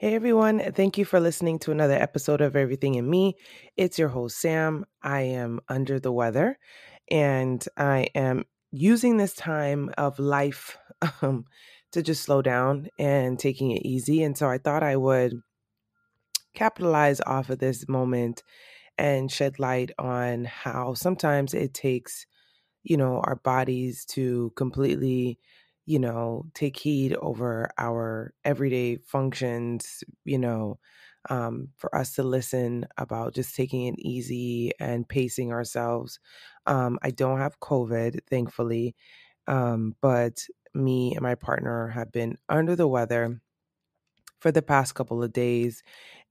Hey everyone, thank you for listening to another episode of Everything in Me. It's your host, Sam. I am under the weather and I am using this time of life um, to just slow down and taking it easy. And so I thought I would capitalize off of this moment and shed light on how sometimes it takes, you know, our bodies to completely you know, take heed over our everyday functions, you know, um, for us to listen about just taking it easy and pacing ourselves. Um, I don't have COVID, thankfully, um, but me and my partner have been under the weather for the past couple of days,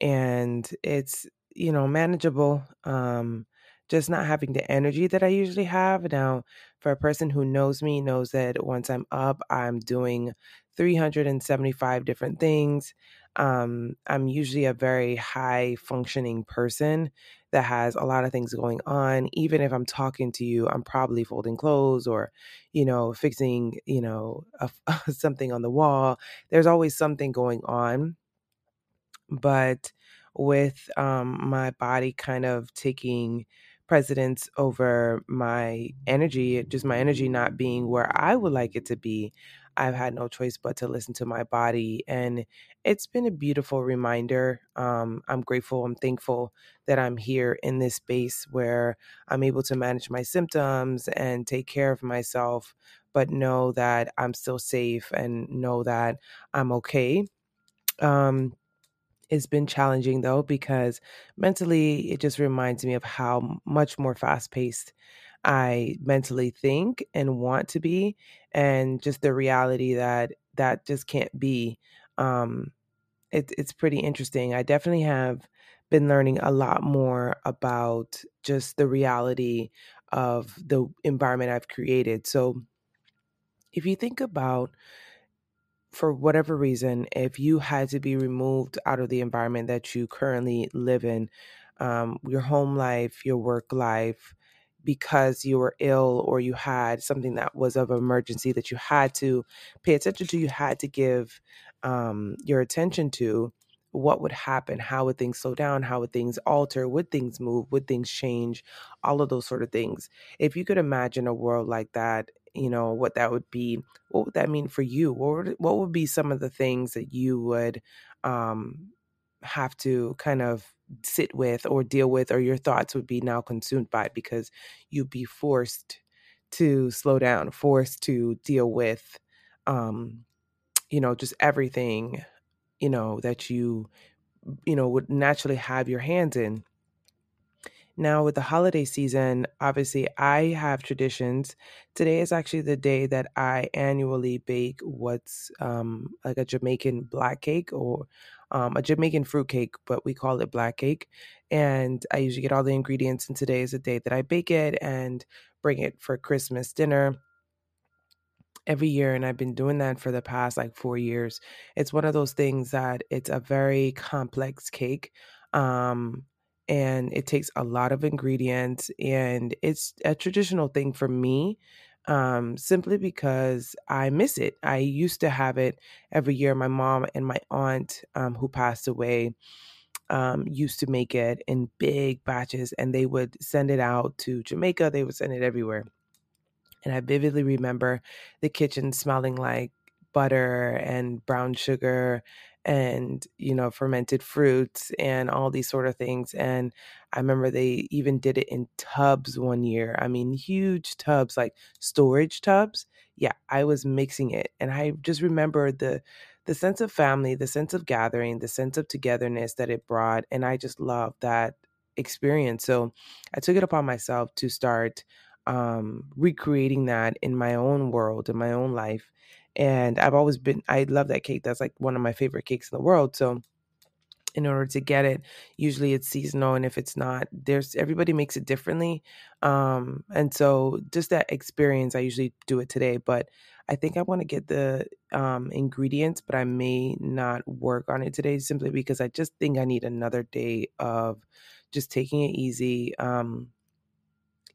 and it's, you know, manageable. Um, just not having the energy that I usually have. Now, for a person who knows me, knows that once I'm up, I'm doing 375 different things. Um, I'm usually a very high functioning person that has a lot of things going on. Even if I'm talking to you, I'm probably folding clothes or, you know, fixing, you know, a, something on the wall. There's always something going on. But with um, my body kind of taking precedence over my energy, just my energy not being where I would like it to be, I've had no choice but to listen to my body. And it's been a beautiful reminder. Um, I'm grateful, I'm thankful that I'm here in this space where I'm able to manage my symptoms and take care of myself, but know that I'm still safe and know that I'm okay. Um, it's been challenging though because mentally it just reminds me of how much more fast paced I mentally think and want to be and just the reality that that just can't be um it, it's pretty interesting. I definitely have been learning a lot more about just the reality of the environment I've created. So if you think about for whatever reason, if you had to be removed out of the environment that you currently live in, um, your home life, your work life, because you were ill or you had something that was of emergency that you had to pay attention to, you had to give um, your attention to, what would happen? How would things slow down? How would things alter? Would things move? Would things change? All of those sort of things. If you could imagine a world like that you know what that would be what would that mean for you? What would, what would be some of the things that you would um, have to kind of sit with or deal with or your thoughts would be now consumed by because you'd be forced to slow down forced to deal with um, you know just everything you know that you you know would naturally have your hands in now, with the holiday season, obviously, I have traditions. Today is actually the day that I annually bake what's um, like a Jamaican black cake or um, a Jamaican fruit cake, but we call it black cake. And I usually get all the ingredients, and today is the day that I bake it and bring it for Christmas dinner every year and I've been doing that for the past like 4 years. It's one of those things that it's a very complex cake. Um and it takes a lot of ingredients and it's a traditional thing for me um, simply because I miss it. I used to have it every year. My mom and my aunt, um, who passed away, um, used to make it in big batches and they would send it out to Jamaica. They would send it everywhere. And I vividly remember the kitchen smelling like butter and brown sugar and you know fermented fruits and all these sort of things and i remember they even did it in tubs one year i mean huge tubs like storage tubs yeah i was mixing it and i just remember the the sense of family the sense of gathering the sense of togetherness that it brought and i just loved that experience so i took it upon myself to start um, recreating that in my own world in my own life and I've always been I love that cake. That's like one of my favorite cakes in the world. So in order to get it, usually it's seasonal and if it's not, there's everybody makes it differently. Um and so just that experience I usually do it today, but I think I want to get the um, ingredients, but I may not work on it today simply because I just think I need another day of just taking it easy. Um,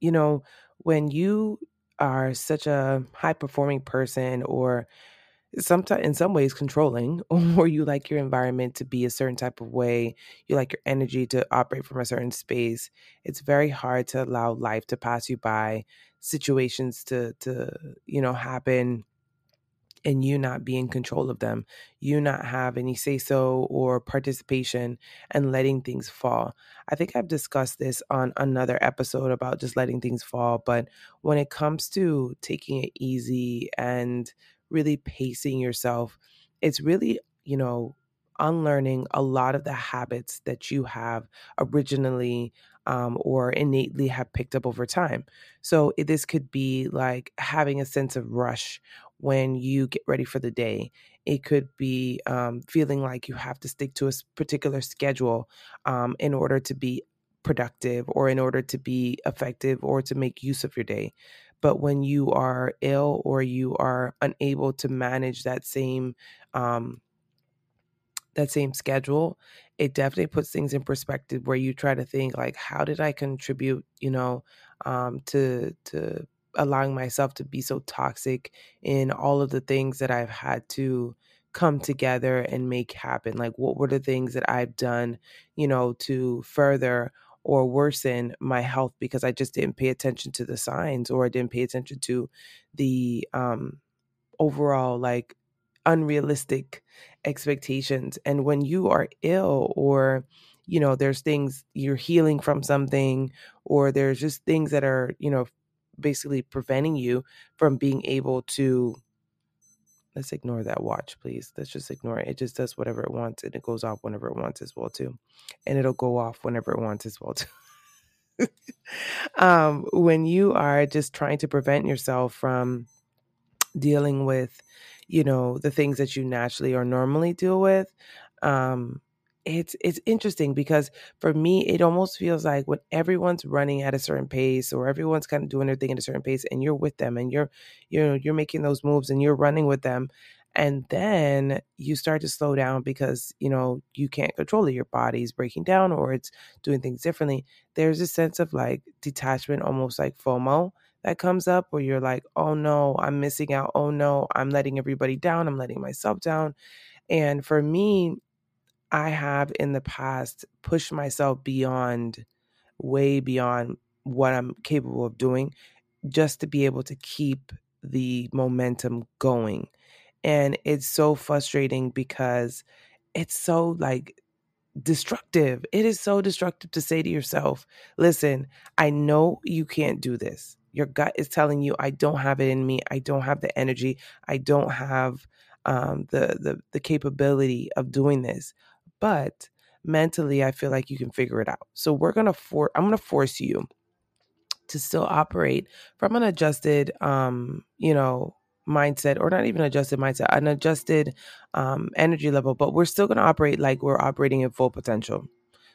you know, when you are such a high performing person or sometimes in some ways controlling or you like your environment to be a certain type of way you like your energy to operate from a certain space it's very hard to allow life to pass you by situations to to you know happen and you not be in control of them, you not have any say so or participation and letting things fall. I think I've discussed this on another episode about just letting things fall, but when it comes to taking it easy and really pacing yourself, it's really, you know, unlearning a lot of the habits that you have originally um, or innately have picked up over time. So this could be like having a sense of rush when you get ready for the day. It could be um, feeling like you have to stick to a particular schedule um, in order to be productive or in order to be effective or to make use of your day. But when you are ill or you are unable to manage that same um, that same schedule, it definitely puts things in perspective where you try to think like, how did I contribute, you know, um, to to allowing myself to be so toxic in all of the things that I've had to come together and make happen? Like, what were the things that I've done, you know, to further or worsen my health because I just didn't pay attention to the signs or I didn't pay attention to the um, overall, like, unrealistic expectations. And when you are ill or you know there's things you're healing from something or there's just things that are you know basically preventing you from being able to let's ignore that watch please let's just ignore it it just does whatever it wants and it goes off whenever it wants as well too and it'll go off whenever it wants as well too um, when you are just trying to prevent yourself from dealing with you know the things that you naturally or normally deal with um, it's it's interesting because for me it almost feels like when everyone's running at a certain pace or everyone's kind of doing their thing at a certain pace and you're with them and you're you know you're making those moves and you're running with them and then you start to slow down because you know you can't control it your body's breaking down or it's doing things differently there's a sense of like detachment almost like fomo that comes up where you're like oh no i'm missing out oh no i'm letting everybody down i'm letting myself down and for me I have in the past pushed myself beyond, way beyond what I'm capable of doing, just to be able to keep the momentum going. And it's so frustrating because it's so like destructive. It is so destructive to say to yourself, listen, I know you can't do this. Your gut is telling you, I don't have it in me. I don't have the energy. I don't have um, the, the the capability of doing this but mentally I feel like you can figure it out. So we're to for I'm to force you to still operate from an adjusted um, you know, mindset or not even adjusted mindset, an adjusted um energy level, but we're still to operate like we're operating at full potential.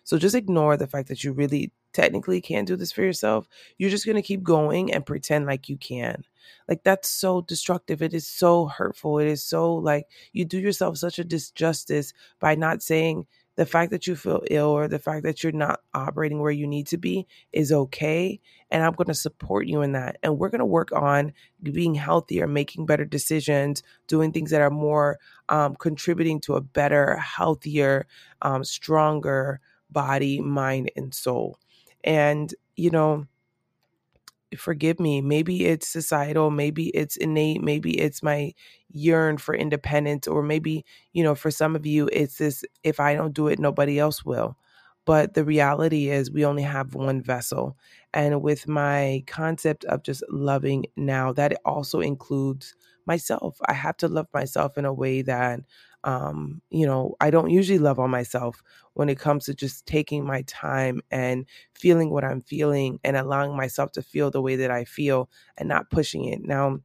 So just ignore the fact that you really technically can't do this for yourself. You're just going to keep going and pretend like you can. Like that's so destructive. It is so hurtful. It is so like you do yourself such a disjustice by not saying the fact that you feel ill or the fact that you're not operating where you need to be is okay. And I'm going to support you in that. And we're going to work on being healthier, making better decisions, doing things that are more um, contributing to a better, healthier, um, stronger body, mind, and soul. And, you know, forgive me maybe it's societal maybe it's innate maybe it's my yearn for independence or maybe you know for some of you it's this if i don't do it nobody else will. But the reality is we only have one vessel. And with my concept of just loving now that also includes myself. I have to love myself in a way that um, you know, I don't usually love on myself when it comes to just taking my time and feeling what I'm feeling and allowing myself to feel the way that I feel and not pushing it. Now,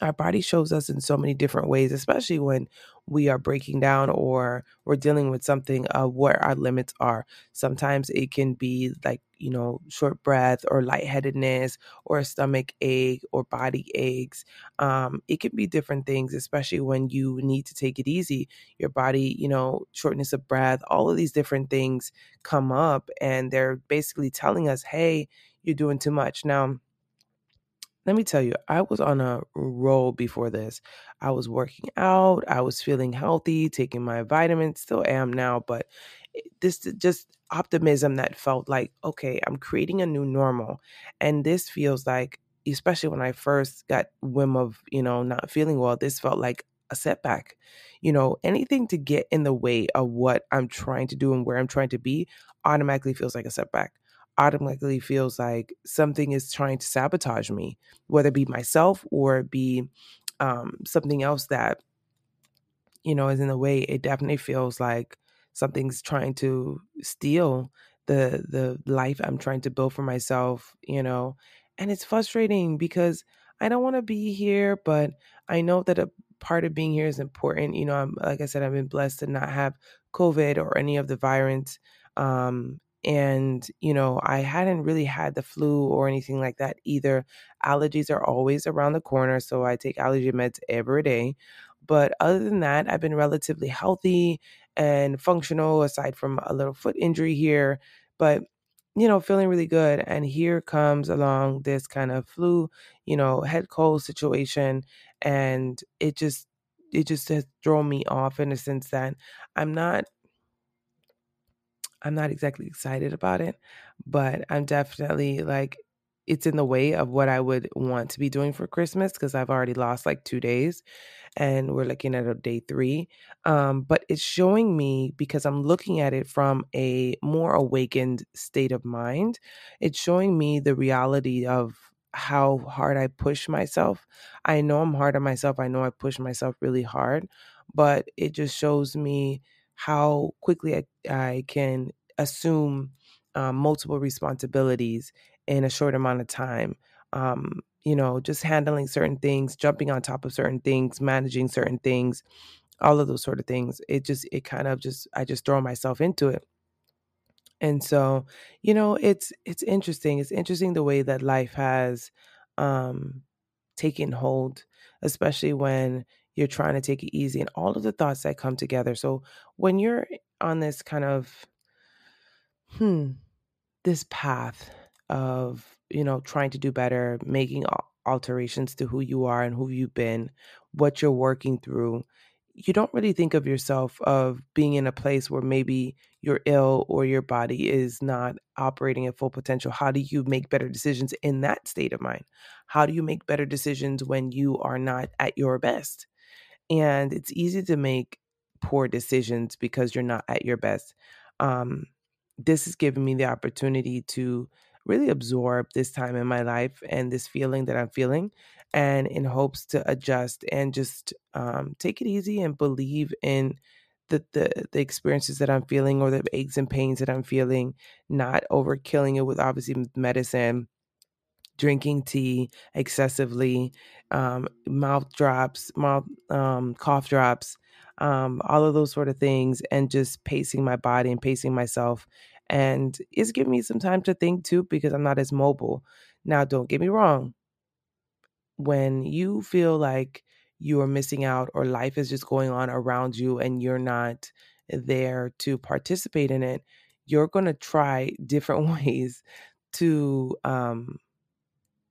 our body shows us in so many different ways, especially when we are breaking down or we're dealing with something of where our limits are. Sometimes it can be like, you know, short breath or lightheadedness or a stomach ache or body aches. Um, it can be different things, especially when you need to take it easy. Your body, you know, shortness of breath, all of these different things come up and they're basically telling us, hey, you're doing too much. Now, let me tell you, I was on a roll before this. I was working out, I was feeling healthy, taking my vitamins, still am now, but this just optimism that felt like, okay, I'm creating a new normal. And this feels like, especially when I first got whim of, you know, not feeling well, this felt like a setback. You know, anything to get in the way of what I'm trying to do and where I'm trying to be automatically feels like a setback automatically feels like something is trying to sabotage me, whether it be myself or be um, something else that, you know, is in the way. It definitely feels like something's trying to steal the the life I'm trying to build for myself, you know. And it's frustrating because I don't want to be here, but I know that a part of being here is important. You know, I'm like I said, I've been blessed to not have COVID or any of the virus. Um, and you know i hadn't really had the flu or anything like that either allergies are always around the corner so i take allergy meds every day but other than that i've been relatively healthy and functional aside from a little foot injury here but you know feeling really good and here comes along this kind of flu you know head cold situation and it just it just has thrown me off in a sense that i'm not I'm not exactly excited about it, but I'm definitely like it's in the way of what I would want to be doing for Christmas because I've already lost like two days and we're looking at a day three. Um, but it's showing me because I'm looking at it from a more awakened state of mind, it's showing me the reality of how hard I push myself. I know I'm hard on myself. I know I push myself really hard, but it just shows me how quickly I, I can assume um, multiple responsibilities in a short amount of time. Um, you know, just handling certain things, jumping on top of certain things, managing certain things, all of those sort of things. It just, it kind of just, I just throw myself into it. And so, you know, it's it's interesting. It's interesting the way that life has um taken hold, especially when you're trying to take it easy and all of the thoughts that come together. So when you're on this kind of hmm, this path of, you know, trying to do better, making alterations to who you are and who you've been, what you're working through, you don't really think of yourself of being in a place where maybe you're ill or your body is not operating at full potential. How do you make better decisions in that state of mind? How do you make better decisions when you are not at your best? And it's easy to make poor decisions because you're not at your best. Um, this has given me the opportunity to really absorb this time in my life and this feeling that I'm feeling, and in hopes to adjust and just um, take it easy and believe in the, the the experiences that I'm feeling or the aches and pains that I'm feeling, not overkilling it with obviously medicine drinking tea excessively, um, mouth drops, mouth um, cough drops, um, all of those sort of things, and just pacing my body and pacing myself. And it's giving me some time to think too because I'm not as mobile. Now, don't get me wrong. When you feel like you are missing out or life is just going on around you and you're not there to participate in it, you're going to try different ways to um,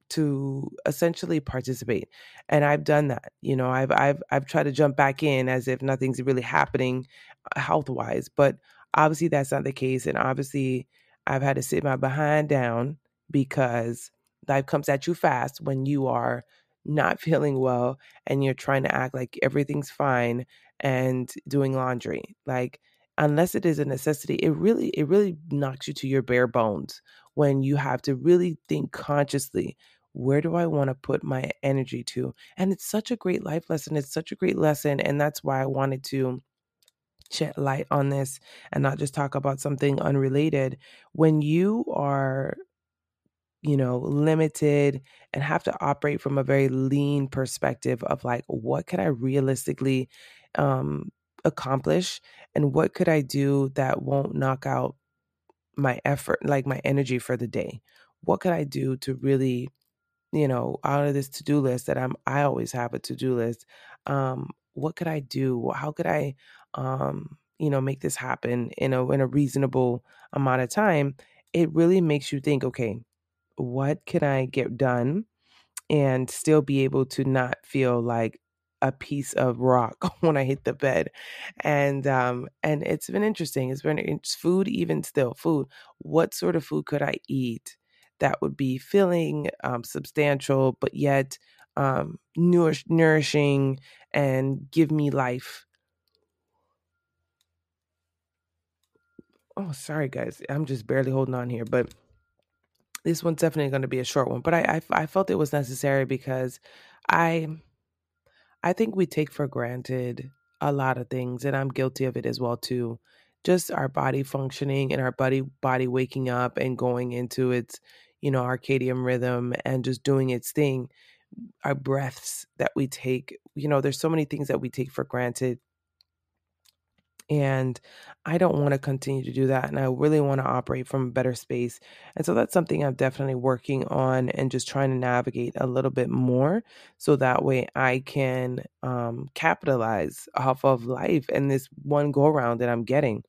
to essentially participate and i've done that you know i've i've i've tried to jump back in as if nothing's really happening uh, health wise but obviously that's not the case and obviously i've had to sit my behind down because life comes at you fast when you are not feeling well and you're trying to act like everything's fine and doing laundry like unless it is a necessity it really it really knocks you to your bare bones when you have to really think consciously where do I want to put my energy to? And it's such a great life lesson. It's such a great lesson. And that's why I wanted to shed light on this and not just talk about something unrelated. When you are you know, limited and have to operate from a very lean perspective of like, what could I realistically um, accomplish and what could I do that won't knock out my effort, like my energy for the day? What could I do to really you know, out of this to-do list that I'm I always have a to-do list. Um, what could I do? How could I um, you know, make this happen in a in a reasonable amount of time? It really makes you think, okay, what can I get done and still be able to not feel like a piece of rock when I hit the bed. And um and it's been interesting. It's been it's food even still food. What sort of food could I eat that would be filling, um, substantial, but yet um, nourish, nourishing and give me life? Oh, sorry guys. I'm just barely holding on here, but this one's definitely going to be a short one. But I, I I felt it was necessary because I I think we take for granted a lot of things, and I'm guilty of it as well too. Just our body functioning and our body body waking up and going into its, you know, circadian rhythm and just doing its thing. Our breaths that we take, you know, there's so many things that we take for granted and I don't want to continue to do that. And I really want to operate from a better space. And so that's something I'm definitely working on and just trying to navigate a little bit more so that way I can um, capitalize off of life and this one go around that I'm getting.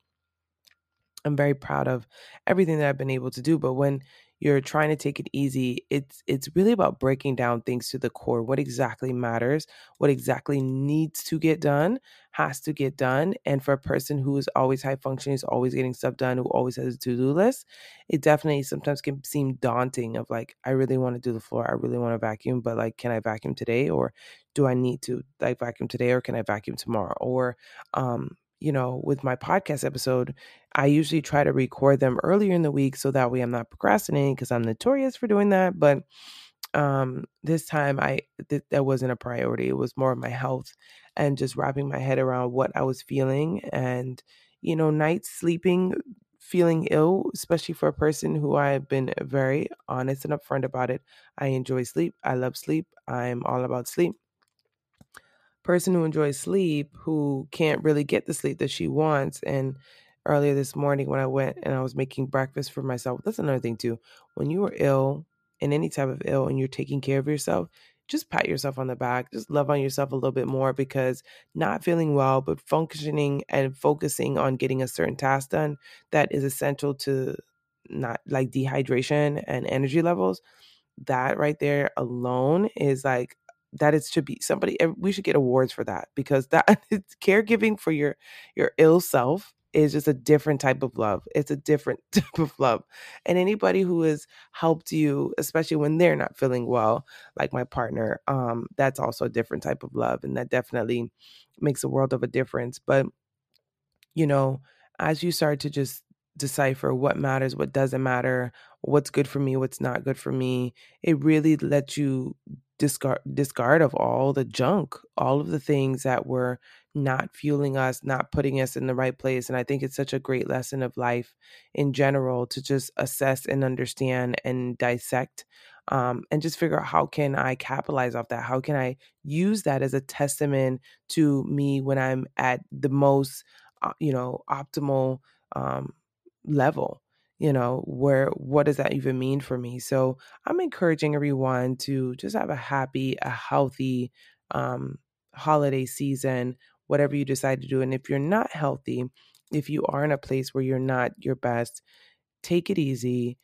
I'm very proud of everything that I've been able to do. But when you're trying to take it easy it's it's really about breaking down things to the core what exactly matters what exactly needs to get done has to get done and for a person who is always high functioning is always getting stuff done who always has a to-do list it definitely sometimes can seem daunting of like i really want to do the floor i really want to vacuum but like can i vacuum today or do i need to like vacuum today or can i vacuum tomorrow? or um you know, with my podcast episode, I usually try to record them earlier in the week so that way I'm not procrastinating because I'm notorious for doing that. But um this time I th- that wasn't a priority. It was more of my health and just wrapping my head around what I was feeling and you know, nights sleeping feeling ill, especially for a person who I've been very honest and upfront about it. I enjoy sleep. I love sleep. I'm all about sleep person who enjoys sleep who can't really get the sleep that she wants. And earlier this morning, when I went and I was making breakfast for myself, that's another thing too. When you are ill, in any type of ill, and you're taking care of yourself, just pat yourself on the back. Just love on yourself a little bit more because not feeling well, but functioning and focusing on getting a certain task done that is essential to not like dehydration and energy levels. That right there alone is like that it should be somebody we should get awards for that because that caregiving for your your ill self is just a different type of love. It's a different type of love. And anybody who has helped you especially when they're not feeling well like my partner um that's also a different type of love and that definitely makes a world of a difference. But you know as you start to just decipher what matters what doesn't matter what's good for me what's not good for me it really lets you discard discard of all the junk, all of the things that were not fueling us, not putting us in the right place. And I think it's such a great lesson of life in general to just assess and understand and dissect um, and just figure out how can I capitalize off that? How can I use that as a testament to me when I'm at the most, uh, you know, optimal um, level? you know where what does that even mean for me so i'm encouraging everyone to just have a happy a healthy um, holiday season whatever you decide to do and if you're not healthy if you are in a place where you're not your best take it easy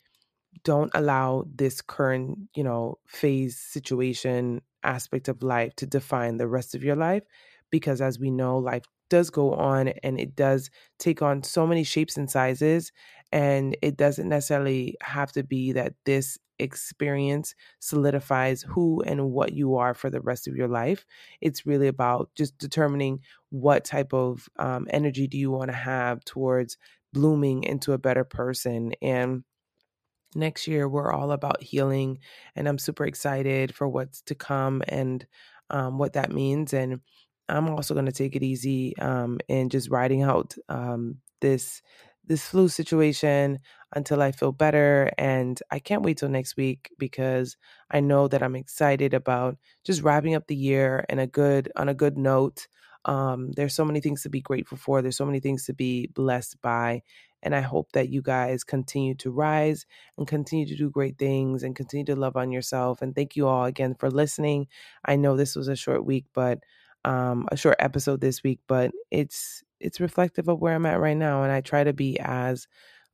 don't allow this current you know phase situation aspect of life to define the rest of your life because as we know life does go on and it does take on so many shapes and sizes and it doesn't necessarily have to be that this experience solidifies who and what you are for the rest of your life. It's really about just determining what type of um, energy do you want to have towards blooming into a better person. And next year, we're all about healing. And I'm super excited for what's to come and um, what that means. And I'm also going to take it easy um, and just riding out um, this this flu situation until I feel better. And I can't wait till next week because I know that I'm excited about just wrapping up the year in a good on a good note. Um, there's so many things to be grateful for. There's so many things to be blessed by. And I hope that you guys continue to rise and continue to do great things and continue to love on yourself. And thank you all again for listening. I know this was a short week, but um, a short episode this week, but it's it's reflective of where I'm at right now, and I try to be as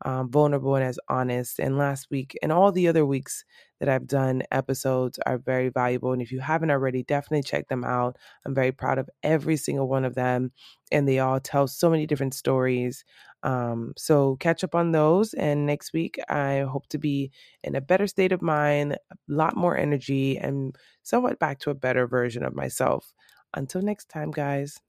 um, vulnerable and as honest. And last week and all the other weeks that I've done episodes are very valuable. And if you haven't already, definitely check them out. I'm very proud of every single one of them, and they all tell so many different stories. Um, so catch up on those. And next week, I hope to be in a better state of mind, a lot more energy, and somewhat back to a better version of myself. Until next time, guys.